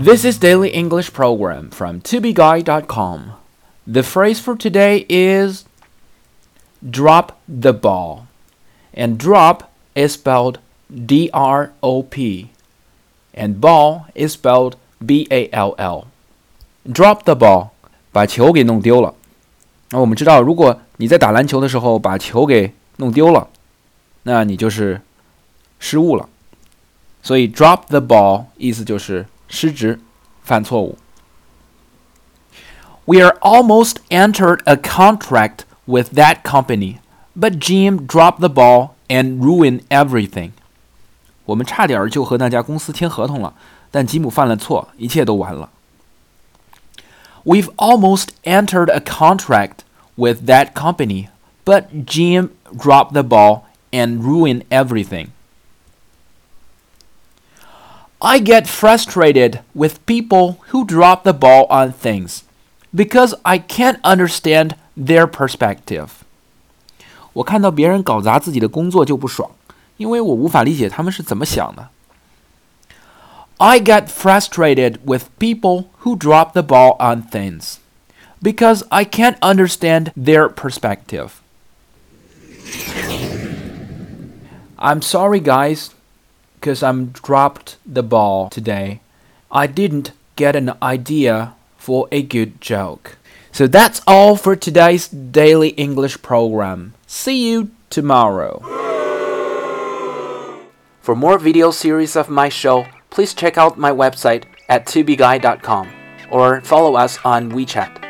This is Daily English Program from tobeguide.com. The phrase for today is drop the ball. And drop is spelled D R O P. And ball is spelled B A L L. Drop the ball，把球给弄丢了。那我们知道，如果你在打篮球的时候把球给弄丢了，那你就是失误了。所以 drop the ball 意思就是 失职、犯错误。We are almost entered a contract with that company, but Jim dropped the ball and ruined everything. 我们差点就和那家公司签合同了，但吉姆犯了错，一切都完了。We've almost entered a contract with that company, but Jim dropped the ball and ruined everything. I get frustrated with people who drop the ball on things because I can't understand their perspective. 我看到别人搞砸自己的工作就不爽，因为我无法理解他们是怎么想的。I get frustrated with people who drop the ball on things because I can't understand their perspective. I'm sorry, guys because I'm dropped the ball today. I didn't get an idea for a good joke. So that's all for today's daily English program. See you tomorrow. For more video series of my show, please check out my website at tubeguy.com or follow us on WeChat.